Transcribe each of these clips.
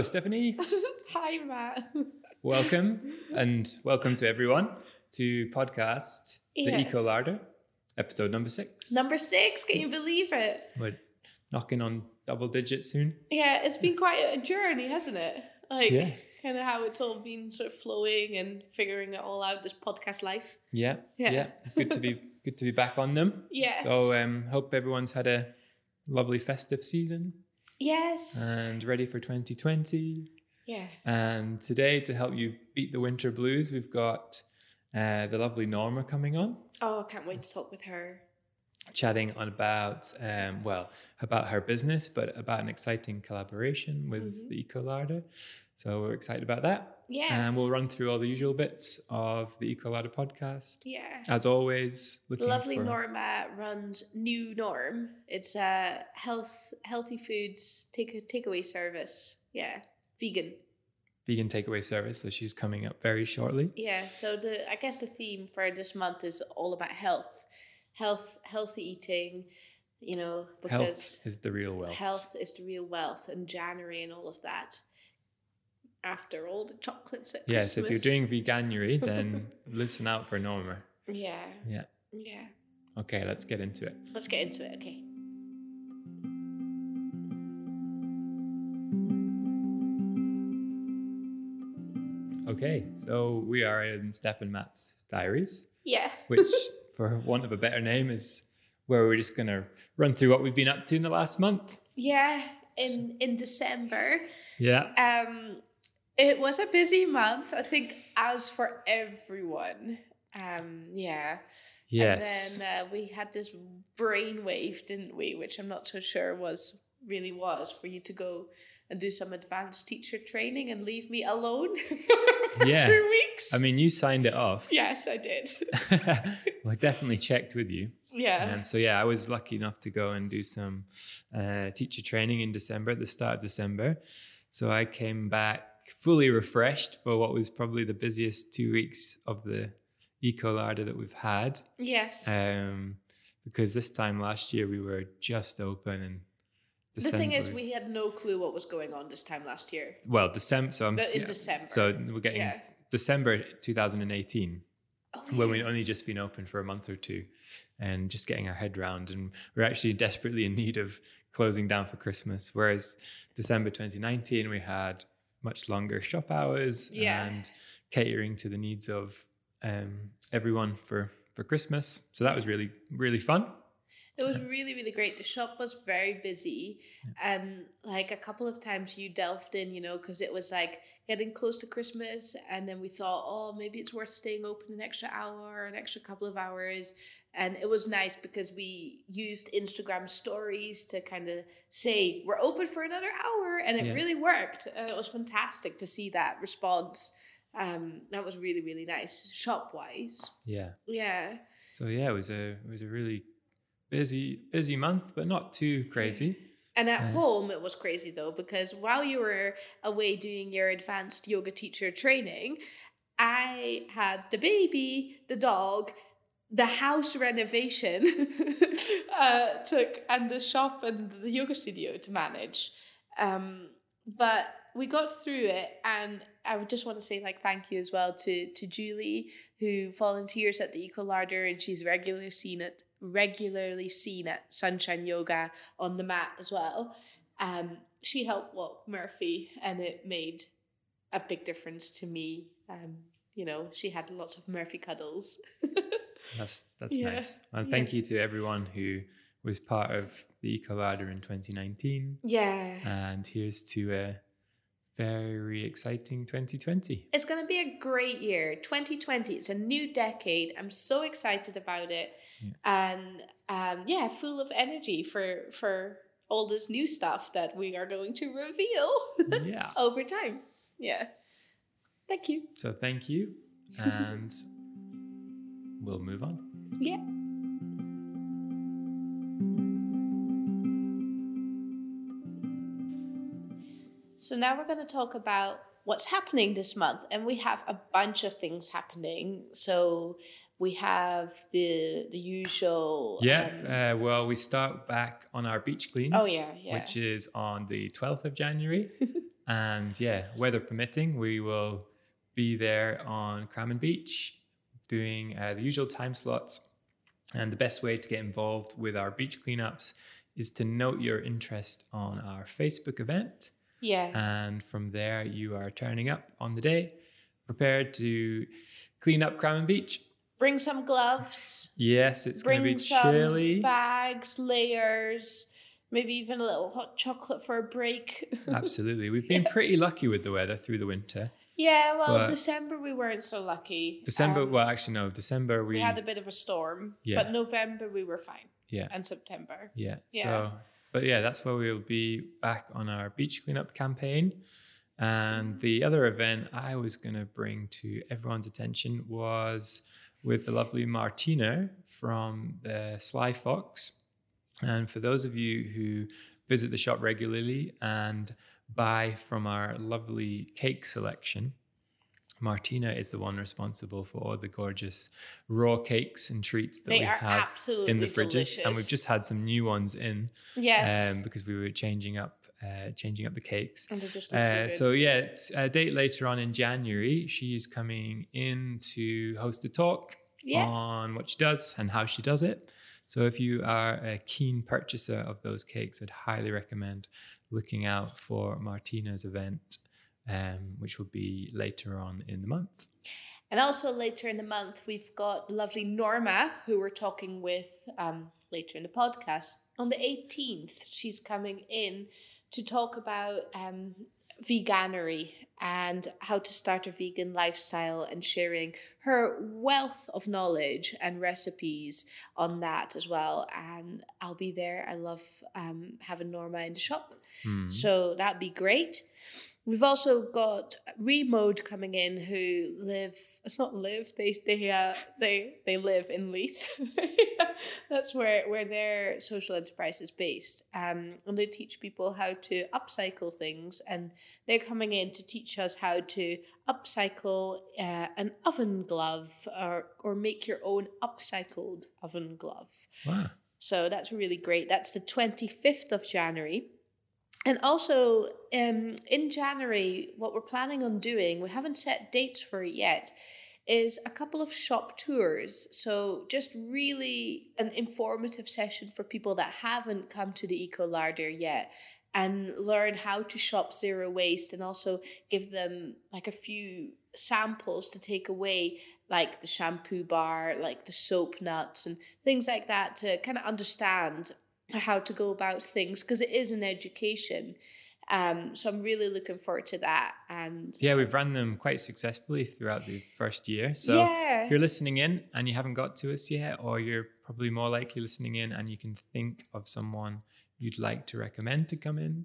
Hello. Stephanie. Hi, Matt. welcome, and welcome to everyone to podcast Yeah. the Eco Larder, episode number six. Number six. Can you believe it? We're knocking on double digits soon. Yeah, it's been quite a journey, hasn't it? Like, Yeah. kind of how it's all been sort of flowing and figuring it all out. This podcast life. Yeah, Yeah. yeah. It's good to be good to be back on them. Yes. So, um, hope everyone's had a lovely festive season yes. and ready for 2020. yeah. And today, to help you beat the winter blues, we've got uh, the lovely Norma coming on. Oh, I can't wait to talk with her. chatting on about um, well about her business but about an exciting collaboration with Mhm. the ecolarder so we're excited about that Yeah. and we'll run through all the usual bits of the ecolarder podcast yeah. as always looking Lovely for Norma uh, runs New Norm. It's a health healthy foods take takeaway service. Yeah, vegan. vegan takeaway service so she's coming up very shortly Yeah, so the I guess the theme for this month is all about health, health, healthy eating. You know, because health is the real wealth health is the real wealth, and January and all of that. After all the chocolates at yes if you're doing veganuary then listen out for norma yeah, yeah yeah. okay let's get into it Let's get into it. Okay. okay so we are in steph and matt's diaries Yeah. which, for want of a better name, is where we're just going to run through what we've been up to in the last month. Yeah. In in December, Yeah. um, it was a busy month. I think, as for everyone. Um, yeah. Yes. And then uh, we had this brainwave, didn't we? Which I'm not so sure was really was for you to go and do some advanced teacher training and leave me alone for Yeah. two weeks. I mean, you signed it off. yes, I did. well, I definitely checked with you. yeah. Um, so, yeah, I was lucky enough to go and do some uh, teacher training in December, at the start of December. So, I came back fully refreshed for what was probably the busiest two weeks of the Eco Larder that we've had. yes. Um, because this time last year we were just open and the thing is, we had no clue what was going on this time last year. well December so I'm, in yeah, December. so we're getting yeah. December 2018 Oh, when we'd only just been open for a month or two and just getting our head round and we're actually desperately in need of closing down for Christmas whereas December 2019 we had much longer shop hours Yeah. and catering to the needs of um, everyone for for Christmas so that was really really fun It was really, really great. The shop was very busy. And like a couple of times you delved in, you know, because it was like getting close to Christmas. And then we thought, oh, maybe it's worth staying open an extra hour an extra couple of hours. And it was nice because we used Instagram stories to kind of say, we're open for another hour. And it Yeah. really worked. And it was fantastic to see that response. Um, that was really, really nice shop wise. yeah Yeah. So yeah, it was a it was a really busy busy month, but not too crazy. And at Uh, home, it was crazy though, because while you were away doing your advanced yoga teacher training, I had the baby, the dog, the house renovation uh, took, and the shop and the yoga studio to manage. Um, but we got through it, and I would just want to say like thank you as well to to Julie who volunteers at the Eco Larder, and she's regularly seen it regularly seen at Sunshine Yoga on the mat as well. Um, she helped walk Murphy, and it made a big difference to me. Um, you know, she had lots of Murphy cuddles. That's that's Yeah, nice. And yeah. thank you to everyone who was part of the Eco Larder in 2019. yeah. And here's to a very exciting 2020. It's going to be a great year. 2020, it's a new decade. I'm so excited about it. Yeah. And um, yeah, full of energy for for all this new stuff that we are going to reveal yeah. over time. Yeah. Thank you. So thank you. And we'll move on. Yeah. So now we're going to talk about what's happening this month, and we have a bunch of things happening. So we have the the usual. Yeah. um, uh, well, we start back on our beach cleans. Oh, yeah, yeah. Which is on the 12th of January. and yeah, weather permitting, we will be there on Cramond Beach doing uh, the usual time slots. And the best way to get involved with our beach cleanups is to note your interest on our Facebook event. Yeah. And from there, you are turning up on the day, prepared to clean up Cramond Beach. Bring some gloves. Yes, it's going to be chilly. bags, layers, maybe even a little hot chocolate for a break. Absolutely. We've been pretty lucky with the weather through the winter. yeah, well, But- December we weren't so lucky. December, Um, well, actually, no, December we, we had a bit of a storm, Yeah. but November we were fine, yeah, and September. yeah. Yeah. So, but yeah, that's where we'll be back on our beach cleanup campaign. And mm. the other event I was going to bring to everyone's attention was with the lovely Martina from the Sly Fox. And for those of you who visit the shop regularly and buy from our lovely cake selection, Martina is the one responsible for all the gorgeous raw cakes and treats that They we have in the fridges, and we've just had some new ones in Yes, um, because we were changing up uh, changing up the cakes. and they just look Uh, so so yeah, a date later on in January, she is coming in to host a talk yeah, on what she does and how she does it. So if you are a keen purchaser of those cakes, I'd highly recommend looking out for Martina's event, um, which will be later on in the month. And also later in the month, we've got lovely Norma, who we're talking with um, later in the podcast. On the 18th, she's coming in to talk about um, Veganuary and how to start a vegan lifestyle and sharing her wealth of knowledge and recipes on that as well. And I'll be there. I love um, having Norma in the shop. Hmm. So that'd be great. We've also got Remode coming in who live it's not live, they they uh they they live in Leith. That's where where their social enterprise is based. Um and they teach people how to upcycle things and they're coming in to teach us how to upcycle uh, an oven glove or or make your own upcycled oven glove. Wow. So that's really great. That's the 25th of January. And also um, in January, what we're planning on doing, we haven't set dates for it yet, is a couple of shop tours. So just really an informative session for people that haven't come to the Eco Larder yet and learn how to shop zero waste and also give them like a few samples to take away like the shampoo bar like the soap nuts and things like that to kind of understand how to go about things because it is an education um so i'm really looking forward to that and Yeah, we've run them quite successfully throughout the first year. So yeah if you're listening in and you haven't got to us yet, or you're probably more likely listening in and you can think of someone you'd like to recommend to come in,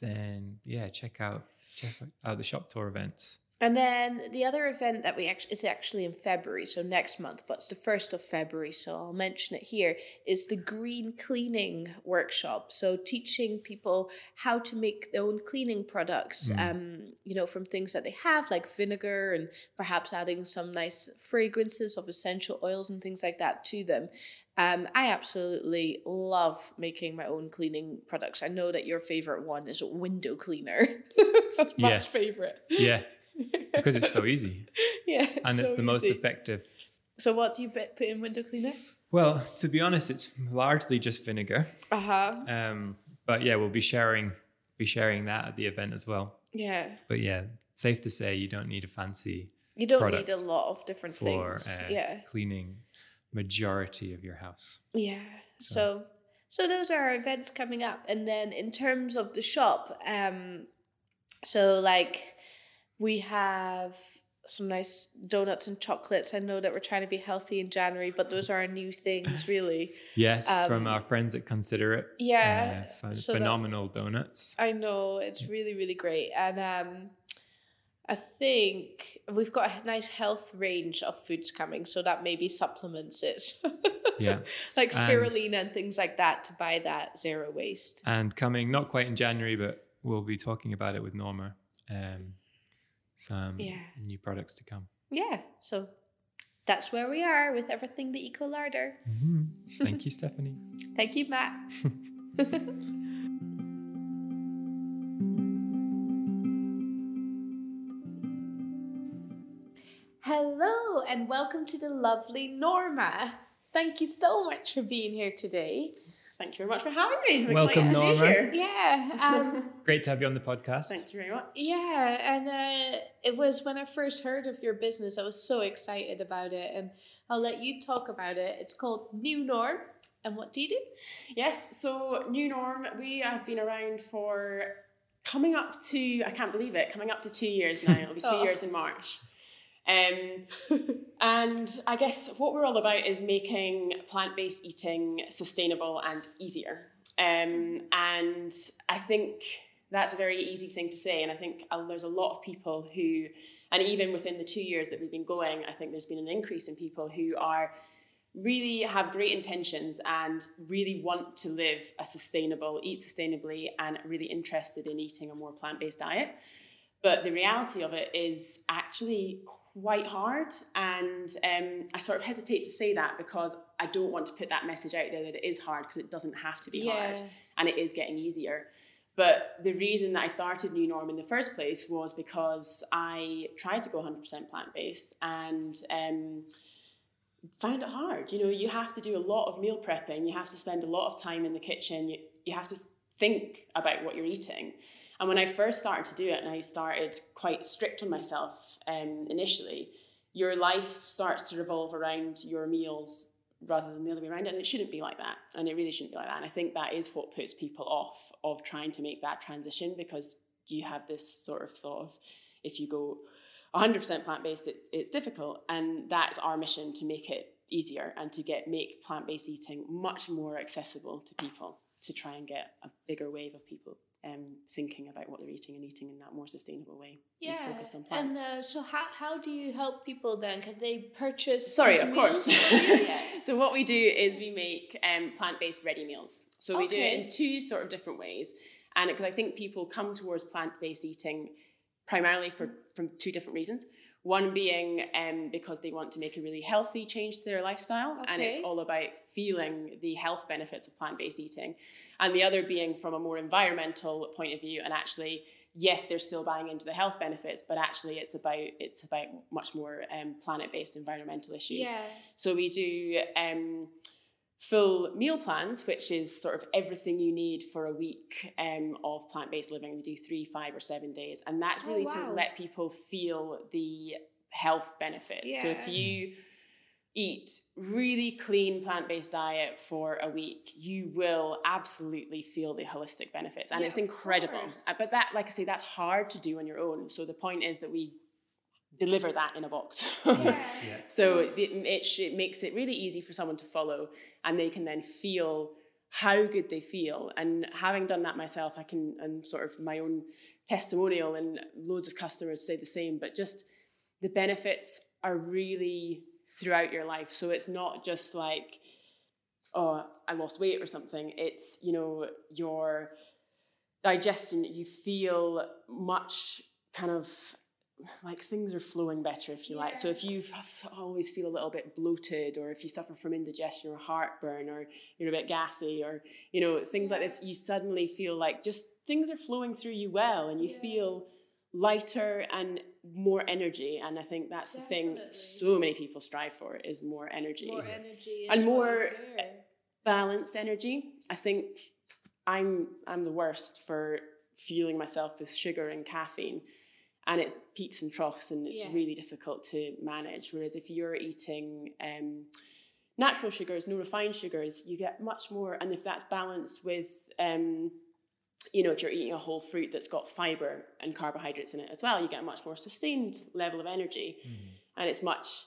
then yeah, check out check out the shop tour events. And then the other event that we actually is actually in February, so next month, but it's the first of February, so I'll mention it here, is the green cleaning workshop. So teaching people how to make their own cleaning products, Mm. um, you know, from things that they have, like vinegar and perhaps adding some nice fragrances of essential oils and things like that to them. Um, I absolutely love making my own cleaning products. I know that your favorite one is a window cleaner. That's Yeah. Matt's favorite. Yeah, because it's so easy yeah, and it's so the most effective. So, what do you put in window cleaner? Well, to be honest, it's largely just vinegar. Uh huh. Um, but yeah, we'll be sharing be sharing that at the event as well. Yeah, But yeah, safe to say you don't need a fancy you don't need a lot of different for things. uh, yeah, cleaning majority of your house. yeah. So, so those are our events coming up, and then in terms of the shop, um, so like we have some nice donuts and chocolates. I know that we're trying to be healthy in January, but those are our new things, really. Yes, Um, from our friends at Considerit. Yeah, Uh, so that- phenomenal donuts. I know it's really really great, and um, I think we've got a nice health range of foods coming, so that maybe supplements it. Yeah. like And- spirulina and things like that to buy that zero waste. And coming not quite in January, but we'll be talking about it with Norma. Um, some Yeah. new products to come. Yeah. So that's where we are with everything the Eco Larder. Mhm. Thank you, Stephanie. Thank you, Matt. Hello, and welcome to the lovely Norma. Thank you so much for being here today. Thank you very much for having me. I'm Welcome, excited to Norma. be here. Yeah, um, Great to have you on the podcast. Thank you very much. yeah, and uh, it was when I first heard of your business, I was so excited about it, and I'll let you talk about it. It's called New Norm, and what do you do? Yes, so New Norm, we have been around for coming up to, I can't believe it, coming up to two years now. It'll be two Oh. years in March. Um, and I guess what we're all about is making plant based eating sustainable and easier. Um, and I think that's a very easy thing to say. And I think uh, there's a lot of people who, and even within the two years that we've been going, I think there's been an increase in people who are really have great intentions and really want to live a sustainable, eat sustainably, and really interested in eating a more plant based diet. But the reality of it is actually quite hard. And um, I sort of hesitate to say that because I don't want to put that message out there that it is hard because it doesn't have to be hard and it is getting easier. But the reason that I started New Norm in the first place was because I tried to go 100% plant based and um, found it hard. You know, you have to do a lot of meal prepping, you have to spend a lot of time in the kitchen, you, you have to think about what you're eating. And when I first started to do it, and I started quite strict on myself um, initially, your life starts to revolve around your meals rather than the other way around. And it shouldn't be like that. And it really shouldn't be like that. And I think that is what puts people off of trying to make that transition because you have this sort of thought of if you go 100% plant-based, it, it's difficult. And that's our mission to make it easier and to get make plant-based eating much more accessible to people to try and get a bigger wave of people um, thinking about what they're eating and eating in that more sustainable way. Yeah. focused on And uh, so, how, how do you help people then? Can they purchase? Sorry, of course. meals for yeah. so what we do is we make um, plant-based ready meals. So we do it in two sort of different ways, and because I think people come towards plant-based eating primarily for from two different reasons. One being um, because they want to make a really healthy change to their lifestyle, and it's all about feeling the health benefits of plant-based eating, and the other being from a more environmental point of view, and actually. Yes, they're still buying into the health benefits, but actually, it's about it's about much more um, planet-based environmental issues. Yeah. So we do um, full meal plans, which is sort of everything you need for a week um, of plant based living. We do three, five, or seven days. And that's Oh, really wow. to let people feel the health benefits. So if you eat really clean plant-based diet for a week you will absolutely feel the holistic benefits and Yeah, it's incredible. Uh, but that like i say that's hard to do on your own so the point is that we deliver that in a box Yeah. Yeah. so it, it, it makes it really easy for someone to follow, and they can then feel how good they feel. And having done that myself, I can, and sort of my own testimonial, and loads of customers say the same, but just the benefits are really throughout your life. So it's not just like, oh, I lost weight or something. It's, you know, your digestion, you feel much kind of like things are flowing better if you like so if you always feel a little bit bloated or if you suffer from indigestion or heartburn or you're a bit gassy or you know things like this you suddenly feel like just things are flowing through you well and you Yeah. feel lighter and more energy and i think that's the thing so many people strive for is more energy More energy. And more- balanced energy. I think I'm I'm the worst for fueling myself with sugar and caffeine. And it's peaks and troughs and it's Yeah. really difficult to manage. Whereas if you're eating um, natural sugars, no refined sugars, you get much more. And if that's balanced with, um, you know, if you're eating a whole fruit that's got fiber and carbohydrates in it as well, you get a much more sustained level of energy. And it's much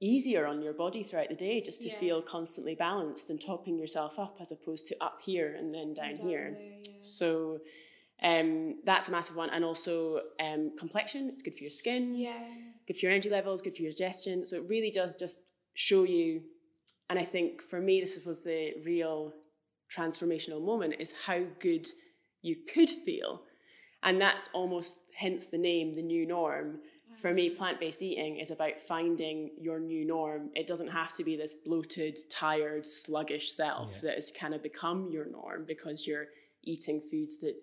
easier on your body throughout the day just to Yeah. feel constantly balanced and topping yourself up as opposed to up here and then down, Down here. there, yeah. So um, that's a massive one. And also um, complexion, it's good for your skin, Yeah. good for your energy levels, good for your digestion. So it really does just show you. And I think for me, this was the real transformational moment is how good you could feel. And that's almost hence the name, the new norm. For me, plant based eating is about finding your new norm. It doesn't have to be this bloated, tired, sluggish self Yeah. that has kind of become your norm because you're eating foods that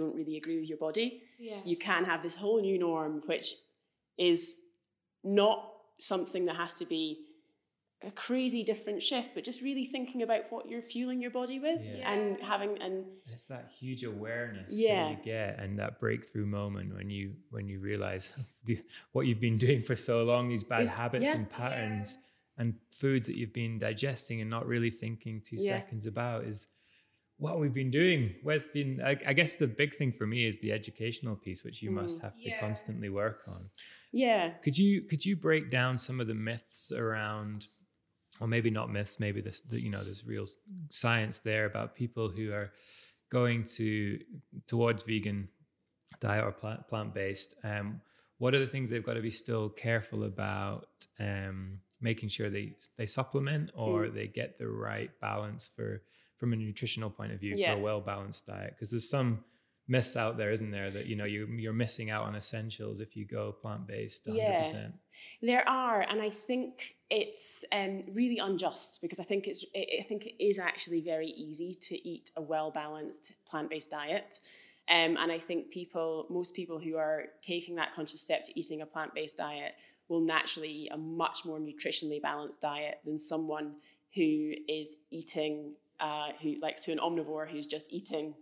don't really agree with your body. Yes. You can have this whole new norm, which is not something that has to be a crazy different shift, but just really thinking about what you're fueling your body with Yeah. and having and And it's that huge awareness Yeah. that you get and that breakthrough moment when you when you realize the, what you've been doing for so long, these bad Is- habits yeah. and patterns and foods that you've been digesting and not really thinking two Yeah. seconds about is what we've been doing. Where's been I, I guess the big thing for me is the educational piece, which you must Mm. have to constantly work on. yeah. Could you could you break down some of the myths around, or maybe not myths, maybe this the, you know there's real science there about people who are going to towards vegan diet or plant plant based. Um, what are the things they've got to be still careful about? Um, making sure they they supplement or Mm. they get the right balance for from a nutritional point of view Yeah. for a well balanced diet because there's some myths out there isn't there that you know you you're missing out on essentials if you go plant based 100%. Yeah. There are, and I think it's um, really unjust because I think it's I think it is actually very easy to eat a well balanced plant based diet. Um, and I think people, most people who are taking that conscious step to eating a plant based diet will naturally eat a much more nutritionally balanced diet than someone who is eating, uh, who like to an omnivore who's just eating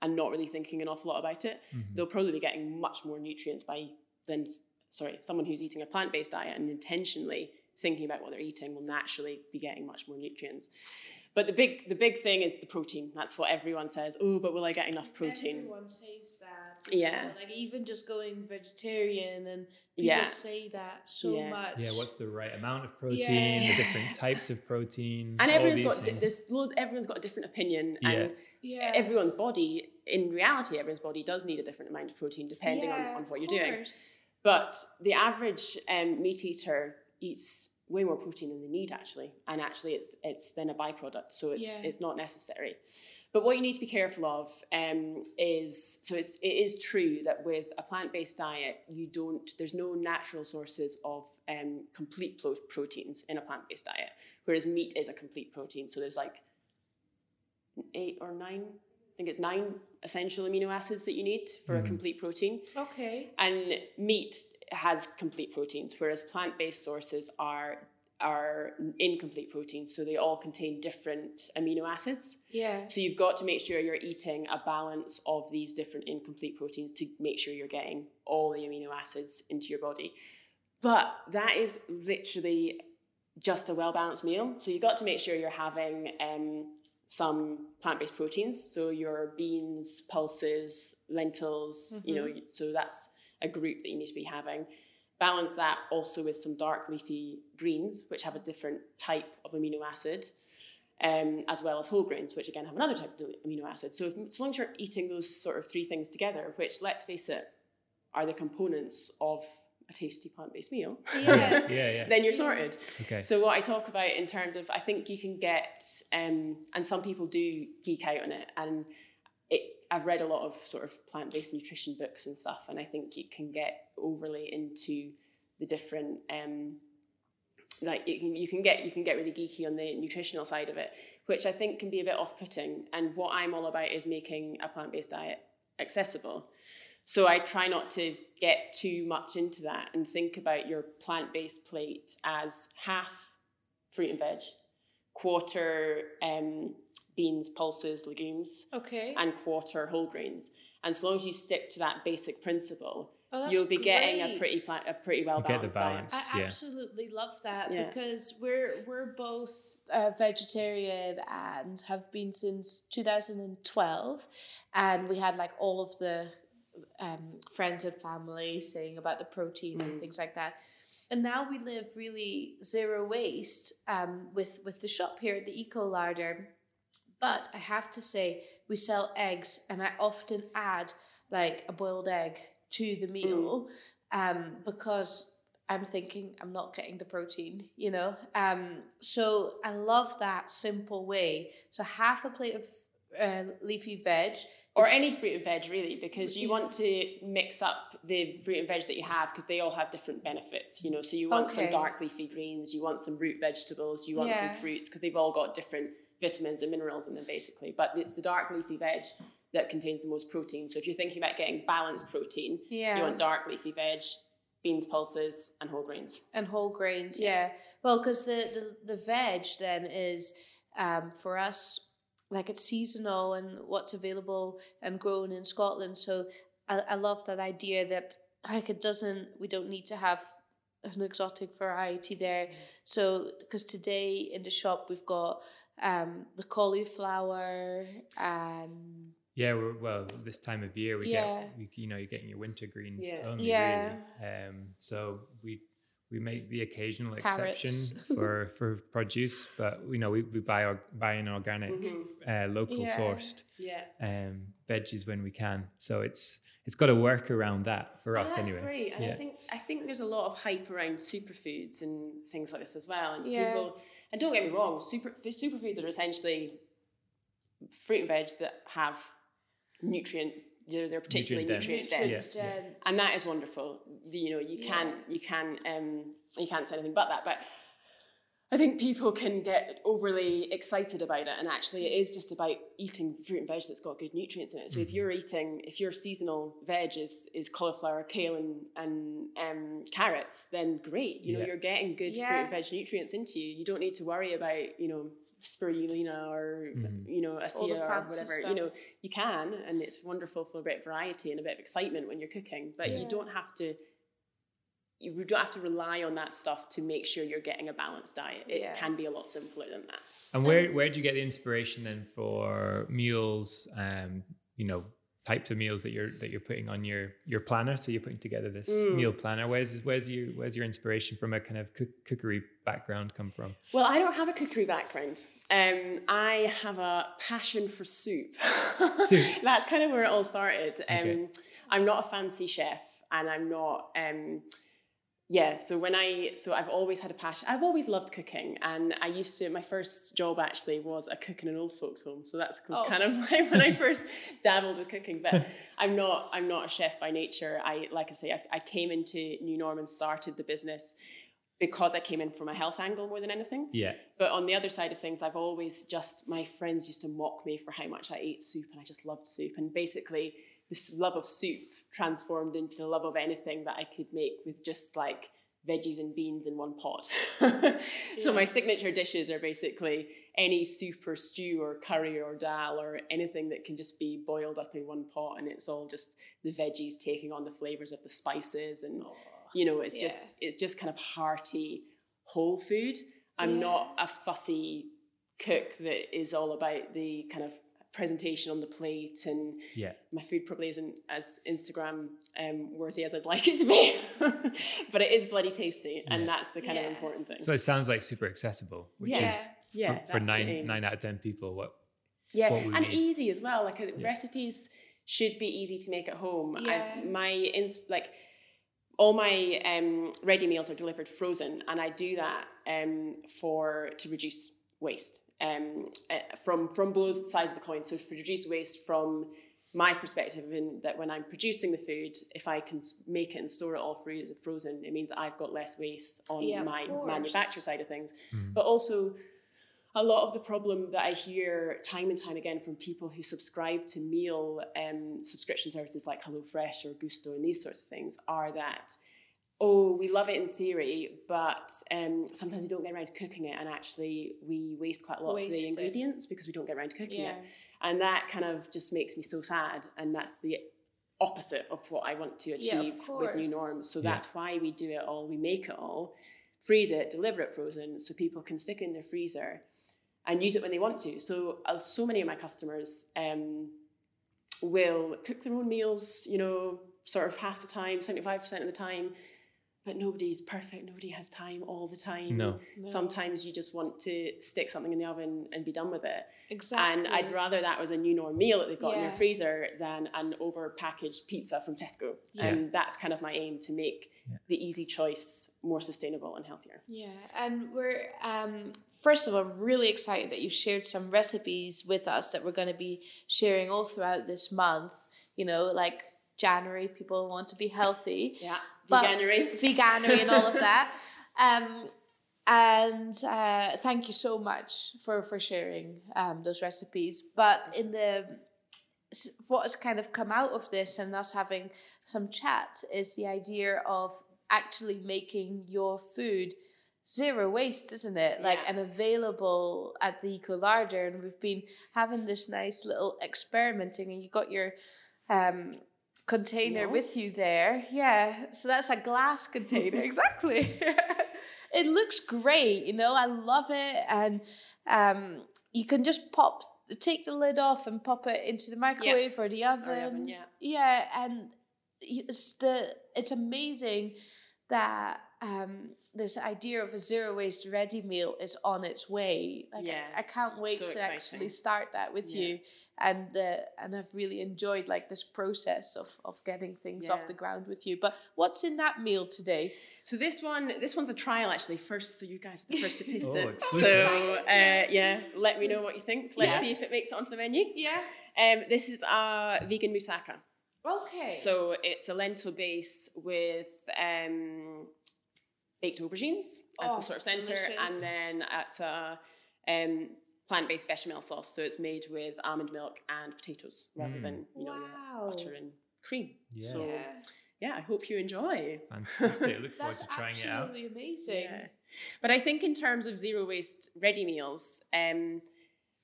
and not really thinking an awful lot about it. Mhm. They'll probably be getting much more nutrients by than sorry, someone who's eating a plant based diet and intentionally thinking about what they're eating will naturally be getting much more nutrients. But the big the big thing is the protein. That's what everyone says. Oh, but will I get enough protein? Everyone says that. Yeah. know, Like even just going vegetarian and people Yeah. say that so Yeah. much. Yeah, what's the right amount of protein? Yeah. The different types of protein. And everyone's got di- things. there's loads, everyone's got a different opinion Yeah. and yeah. everyone's body in reality everyone's body does need a different amount of protein depending Yeah, on, on what you're doing. But the average um, meat eater eats way more protein than they need actually, and actually it's it's then a byproduct, so it's Yeah. it's not necessary. But what you need to be careful of um, is so it's, it is true that with a plant based diet, you don't there's no natural sources of um, complete pro- proteins in a plant based diet, whereas meat is a complete protein. So there's like eight or nine, I think it's nine essential amino acids that you need for a Mhm. complete protein. Okay. And meat has complete proteins, whereas plant-based sources are are incomplete proteins, so they all contain different amino acids. Yeah. So you've got to make sure you're eating a balance of these different incomplete proteins to make sure you're getting all the amino acids into your body. But that is literally just a well balanced meal. So you've got to make sure you're having um, some plant based proteins. So your beans, pulses, lentils, you know, so that's a group that you need to be having. Balance that also with some dark leafy greens, which have a different type of amino acid um, as well as whole grains, which again have another type of amino acid. So, if, as long as you're eating those sort of three things together, which let's face it, are the components of a tasty plant-based meal, Yes. yeah, yeah. then you're sorted. Okay. So, what I talk about in terms of, I think you can get, um, and some people do geek out on it, and it, I've read a lot of sort of plant-based nutrition books and stuff, and I think you can get overly into the different. Um, like you can you can get you can get really geeky on the nutritional side of it, which I think can be a bit off-putting. And what I'm all about is making a plant-based diet accessible. So I try not to get too much into that and think about your plant-based plate as half fruit and veg, quarter um, beans, pulses, legumes, Okay. and quarter whole grains. And so long as you stick to that basic principle, Oh, you'll be getting a pretty pla- a pretty well get the balanced diet. I Yeah. absolutely love that Yeah. because we're we're both uh, vegetarian and have been since 2012, and we had like all of the um, friends and family saying about the protein and Mm. things like that. And now we live really zero waste um, with with the shop here at the Eco Larder. But I have to say, we sell eggs, and I often add like a boiled egg to the meal um, because I'm thinking I'm not getting the protein, you know. Um, so I love that simple way. So half a plate of uh, leafy veg. or any fruit and veg really because you want to mix up the fruit and veg that you have because they all have different benefits you know so you want some dark leafy greens you want some root vegetables you want some fruits because they've all got different vitamins and minerals in them basically. But it's the dark leafy veg that contains the most protein. So if you're thinking about getting balanced protein Yeah. you want dark leafy veg beans pulses and whole grains. And whole grains yeah, well because the, the the veg then is um for us like it's seasonal and what's available and grown in scotland. So i, I love that idea that like it doesn't we don't need to have an exotic variety there. So because today in the shop we've got um the cauliflower and Yeah, we're, well, this time of year we Yeah. get, you know, you're getting your winter greens Yeah. only, Yeah. really. Um, so we we make the occasional Carrots. exception for for produce, but you know, we, we buy or, buy an organic, Mhm. uh, local Yeah. sourced yeah um, veggies when we can. So it's it's got to work around that for Oh, us that's anyway. great. And I think I think there's a lot of hype around superfoods and things like this as well. And Yeah. people and don't get me wrong, super superfoods are essentially fruit and veg that have nutrient. They're, they're particularly Nutrient nutrient, dense. dense, Yeah. dense. and that is wonderful. You know, you can you can um, you can't say anything but that. But I think people can get overly excited about it, and actually, it is just about eating fruit and veg that's got good nutrients in it. So if Mhm. you're eating, if your seasonal veg is is cauliflower, kale, and and um, carrots, then great. You know, Yeah. you're getting good fruit and veg nutrients into you. You don't need to worry about you know spirulina or Mhm. you know All the acai or whatever. stuff. You know, you can, and it's wonderful for a bit of variety and a bit of excitement when you're cooking. But Yeah. you don't have to. You don't have to rely on that stuff to make sure you're getting a balanced diet. It Yeah. can be a lot simpler than that. And where where do you get the inspiration then for meals? Um, you know, types of meals that you're that you're putting on your your planner. So you're putting together this Mm. meal planner. Where's where's your where's your inspiration from a kind of cook, cookery background come from? Well, I don't have a cookery background. Um, I have a passion for soup. Soup. That's kind of where it all started. Um, Okay. I'm not a fancy chef, and I'm not. Um, yeah, so when I so I've always had a passion. I've always loved cooking, and I used to. My first job actually was a cook in an old folks' home, so that's was Oh. kind of like when I first dabbled with cooking. But I'm not. I'm not a chef by nature. I like I say, I, I came into New Norm and started the business because I came in from a health angle more than anything. Yeah. But on the other side of things, I've always just, my friends used to mock me for how much I ate soup and I just loved soup. And basically, this love of soup transformed into the love of anything that I could make with just like veggies and beans in one pot. so my signature dishes are basically any soup or stew or curry or dal or anything that can just be boiled up in one pot and it's all just the veggies taking on the flavors of the spices and you know it's Yeah. just it's just kind of hearty whole food i'm Yeah. not a fussy cook that is all about the kind of presentation on the plate and Yeah. my food probably isn't as instagram um, worthy as i'd like it to be but it is bloody tasty and Yeah. that's the kind Yeah. of important thing So it sounds like super accessible, which Yeah. is yeah for, for nine nine out of ten people. What Yeah, what we and need. easy as well. Like uh, Yeah. recipes should be easy to make at home. Yeah. I, my ins- like all my um, ready meals are delivered frozen, and I do that um, for to reduce waste um, uh, from from both sides of the coin. So to reduce waste from my perspective in that when I'm producing the food, if I can make it and store it all free frozen, it means I've got less waste on Yeah, my course. manufacture side of things. Mhm. But also, a lot of the problem that I hear time and time again from people who subscribe to meal um, subscription services like HelloFresh or Gousto and these sorts of things are that, oh, we love it in theory, but um, sometimes we don't get around to cooking it, and actually we waste quite a lot of Waste the it. ingredients because we don't get around to cooking Yeah. it. And that kind of just makes me so sad, and that's the opposite of what I want to Yeah, achieve with New course. Norms. So Yeah. that's why we do it all. We make it all, freeze it, deliver it frozen, so people can stick it in their freezer and use it when they want to. So, uh, so many of my customers um, will cook their own meals. You know, sort of half the time, seventy five percent of the time. But nobody's perfect. Nobody has time all the time. No. No. Sometimes you just want to stick something in the oven and be done with it. exactly. And I'd rather that was a new norm meal that they've got in their freezer than an over packaged pizza from Tesco. Yeah. And that's kind of my aim to make Yeah. the easy choice more sustainable and healthier. Yeah, and we're um, first of all really excited that you shared some recipes with us that we're going to be sharing all throughout this month. You know, like January, people want to be healthy, Yeah. Veganuary. veganery, and all of that. Um, and uh, thank you so much for for sharing um, those recipes. But in the what has kind of come out of this and us having some chat is the idea of actually making your food zero waste, isn't it? Like Yeah. and available at the Eco Larder. And we've been having this nice little experimenting, and you got your um, container with you there. Yeah, so that's a glass container, exactly. it looks great, you know. I love it, and um, you can just pop, take the lid off, and pop it into the microwave or the oven. Or the oven, yeah. Yeah, and it's the it's amazing that um, this idea of a zero waste ready meal is on its way. Like Yeah, I, I can't wait so to exciting. actually start that with Yeah. you, and uh, and I've really enjoyed like this process of of getting things off the ground with you. But what's in that meal today? So this one, this one's a trial actually. First, so you guys are the first to taste Oh, it. exclusive. So uh, yeah, let me know what you think. Let's see if it makes it onto the menu. Yeah. Um, this is a vegan moussaka. Okay. So it's a lentil base with um, baked aubergines as Oh, the sort of center, delicious. and then it's a um, plant-based bechamel sauce. So it's made with almond milk and potatoes rather Mm. than you know Wow. butter and cream. Yeah. So yeah. yeah, I hope you enjoy. Fantastic. Look forward That's to trying it out. absolutely amazing. Yeah. But I think in terms of zero waste ready meals, um,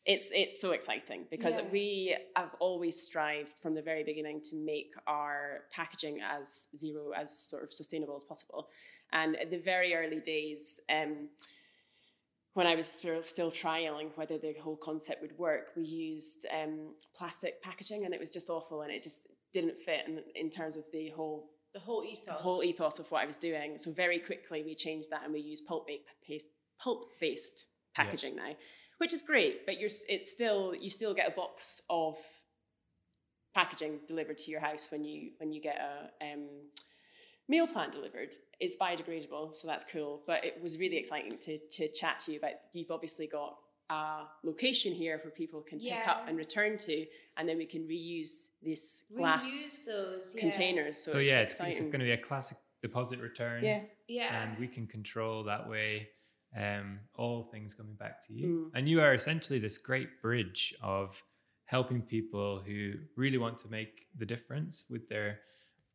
it's it's so exciting because Yeah. we have always strived from the very beginning to make our packaging as zero as sort of sustainable as possible. And at the very early days, um, when I was still, still trialing whether the whole concept would work, we used um, plastic packaging, and it was just awful, and it just didn't fit in, in terms of the whole The whole ethos. whole ethos of what I was doing. So very quickly we changed that and we use pulp based pulp based packaging now, which is great. But you're it's still you still get a box of packaging delivered to your house when you when you get a um, meal plan delivered. It's biodegradable, so that's cool. But it was really exciting to to chat to you about. You've obviously got a location here where people can pick up and return to, and then we can reuse this glass Reuse those yeah. containers. So, So, it's yeah, it's, it's going to be a classic deposit return. Yeah. Yeah. and we can control that way um, all things coming back to you. Mm. And you are essentially this great bridge of helping people who really want to make the difference with their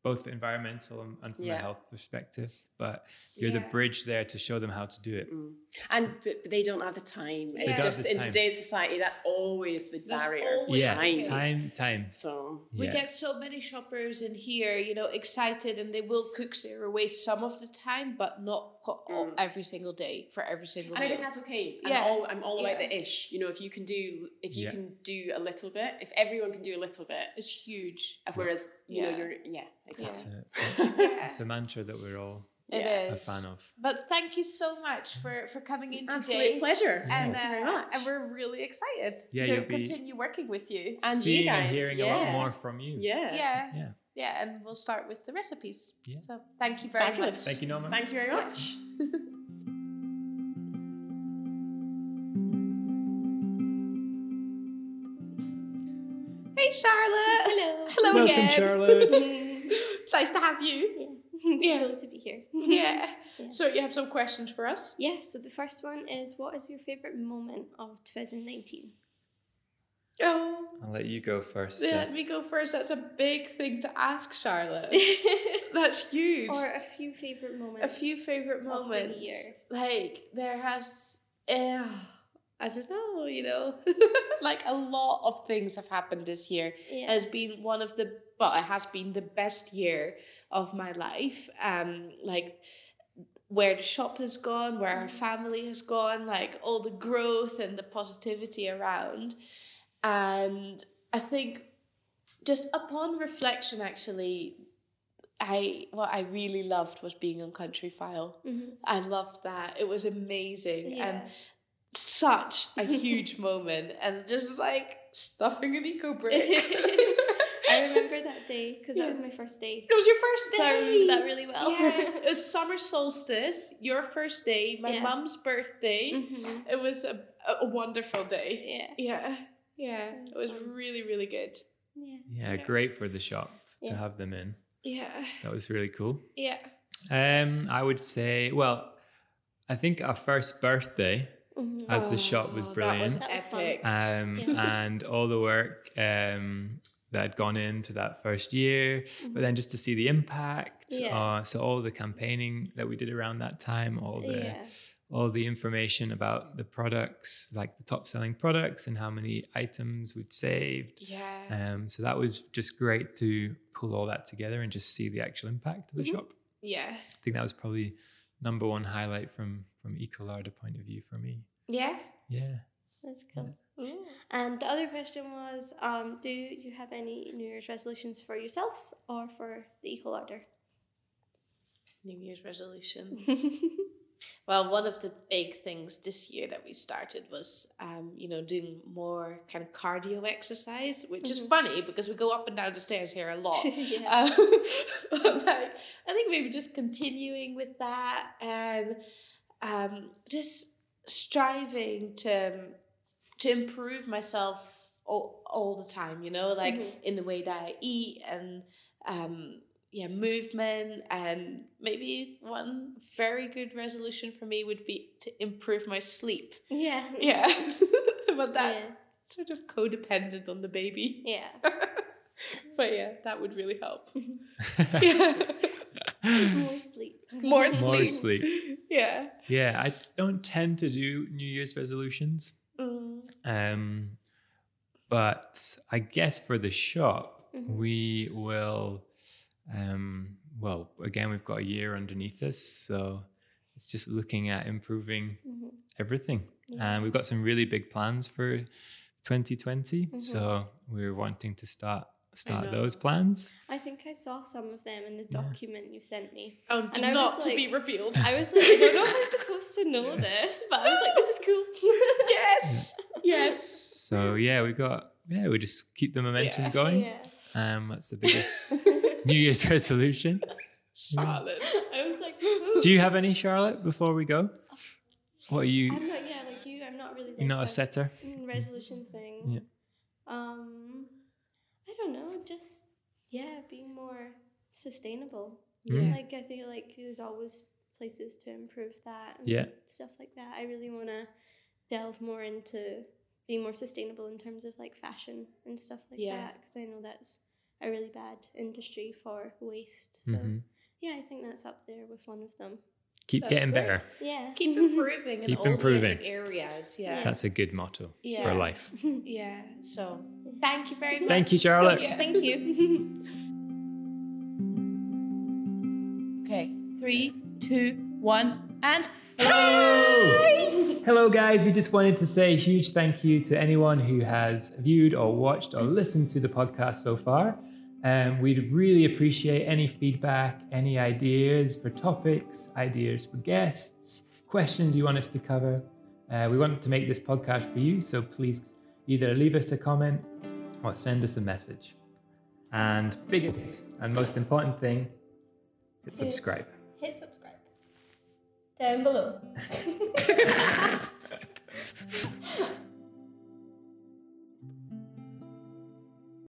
both environmental and, and from a health perspective. But you're the bridge there to show them how to do it. Mm. And but, but they don't have the time. It's They don't have just the in time. today's society, that's always the That's barrier. always Yeah, time. time, time. So We get so many shoppers in here, you know, excited, and they will cook zero waste some of the time, but not all- Mm. every single day for every single and I think that's okay. I'm Yeah. all I'm all about the ish. You know, if you can do if you Yeah. can do a little bit, if everyone can do a little bit, It's huge. whereas you know Yeah. you're yeah It's exactly. a, it's a mantra that we're all It Yeah. a fan of. But thank you so much for for coming in Absolute today. pleasure. And, Thank you very uh, much. and we're really excited Yeah, to continue working with you. And you Seeing and guys, hearing a yeah. lot more from you. yeah. yeah, Yeah. yeah, and we'll start with the recipes. Yeah. So thank you very Fabulous. much. Thank you, Norman. Thank you very much. Charlotte. Hello. Hello Welcome, again. Charlotte. nice to have you. yeah. Cool to be here. Yeah. Yeah. So you have some questions for us? Yeah, so the first one is what is your favourite moment of 2019? Oh, I'll let you go first. yeah, Steph. let me go first. That's a big thing to ask, Charlotte. That's huge. or a few favourite moments. a few favorite of the moments. year. Like there has, uh, I don't know, you know, like a lot of things have happened this year. Yeah. It has been one of the, well, it has been the best year of my life. Um, like where the shop has gone, where our family has gone, like all the growth and the positivity around. And I think just upon reflection, actually, I what I really loved was being on Countryfile. Mhm. I loved that. It was amazing and Yeah. Such a huge moment and just like stuffing an eco brick. I remember that day because Yeah. that was my first day. It was your first day. So I remember that really well. Yeah, it was summer solstice, your first day, my Yeah. mum's birthday. Mhm. It was a, a wonderful day. Yeah. Yeah, yeah, It it was was really, really good. Yeah. Yeah, Yeah. great for the shop Yeah. to have them in. Yeah, That was really cool. yeah. Um, I would say, well, I think our first birthday Mhm. as the shop was Oh, brilliant. That was That was fun. um, and all the work um, that had gone into that first year, but then just to see the impact. Yeah. Uh, so all the campaigning that we did around that time, all the Yeah. all the information about the products, like the top selling products and how many items we'd saved. yeah. Um, so that was just great to pull all that together and just see the actual impact of the Mhm. shop. yeah. I think that was probably number one highlight from from Eco Larder point of view for me. Yeah. Yeah. That's cool. Ooh. And the other question was, um, do you have any New Year's resolutions for yourselves or for the Eco Larder? New Year's resolutions. well, one of the big things this year that we started was, um, you know, doing more kind of cardio exercise, which is Mhm. funny because we go up and down the stairs here a lot. yeah. Um, but like, I think maybe just continuing with that and um, just striving to to improve myself all, all the time. You know, like Mhm. in the way that I eat and um, yeah, movement and maybe one very good resolution for me would be to improve my sleep. yeah. Yeah, but that Yeah. sort of codependent on the baby. Yeah. but yeah, that would really help. Yeah. More sleep. More sleep. More sleep. Yeah. Yeah, I don't tend to do New Year's resolutions. Mm. Um, but I guess for the shop, Mhm. we will. Um, well, again, we've got a year underneath us, so it's just looking at improving Mhm. everything. Yeah. And we've got some really big plans for 2020, Mhm. so we're wanting to start start those plans. I think I saw some of them in the Yeah. document you sent me. Oh, And I was not to be like- revealed. I was like, I don't know if I'm supposed to know this, but I was like, this is cool. yes. Yes. So yeah, we got yeah, we just keep the momentum Yeah. going. yeah. Um, that's the biggest New Year's resolution. Charlotte. I was like, Do you have any, Charlotte? Before we go, what are you? I'm not, yeah, like you, I'm not really. You're not a setter. mm, resolution thing. Yeah. Um, I don't know, just yeah, being more sustainable. Mm. Like I feel like there's always places to improve that. And Yeah. Stuff like that. I really want to delve more into being more sustainable in terms of like fashion and stuff like Yeah. that because I know that's a really bad industry for waste. So Mhm. yeah, I think that's up there with one of them. Keep That's getting great. better. Yeah. Keep improving in Keep all the improving. different areas. Yeah. That's a good motto Yeah. for life. yeah. So thank you very much. Thank you, Charlotte. Yeah. Thank you. Okay. Three, two, one, and Hello! Hello, guys. We just wanted to say a huge thank you to anyone who has viewed or watched or listened to the podcast so far. Um, we'd really appreciate any feedback, any ideas for topics, ideas for guests, questions you want us to cover. Uh, we want to make this podcast for you, so please either leave us a comment or send us a message. And biggest and most important thing, hit subscribe. Subscribe down below.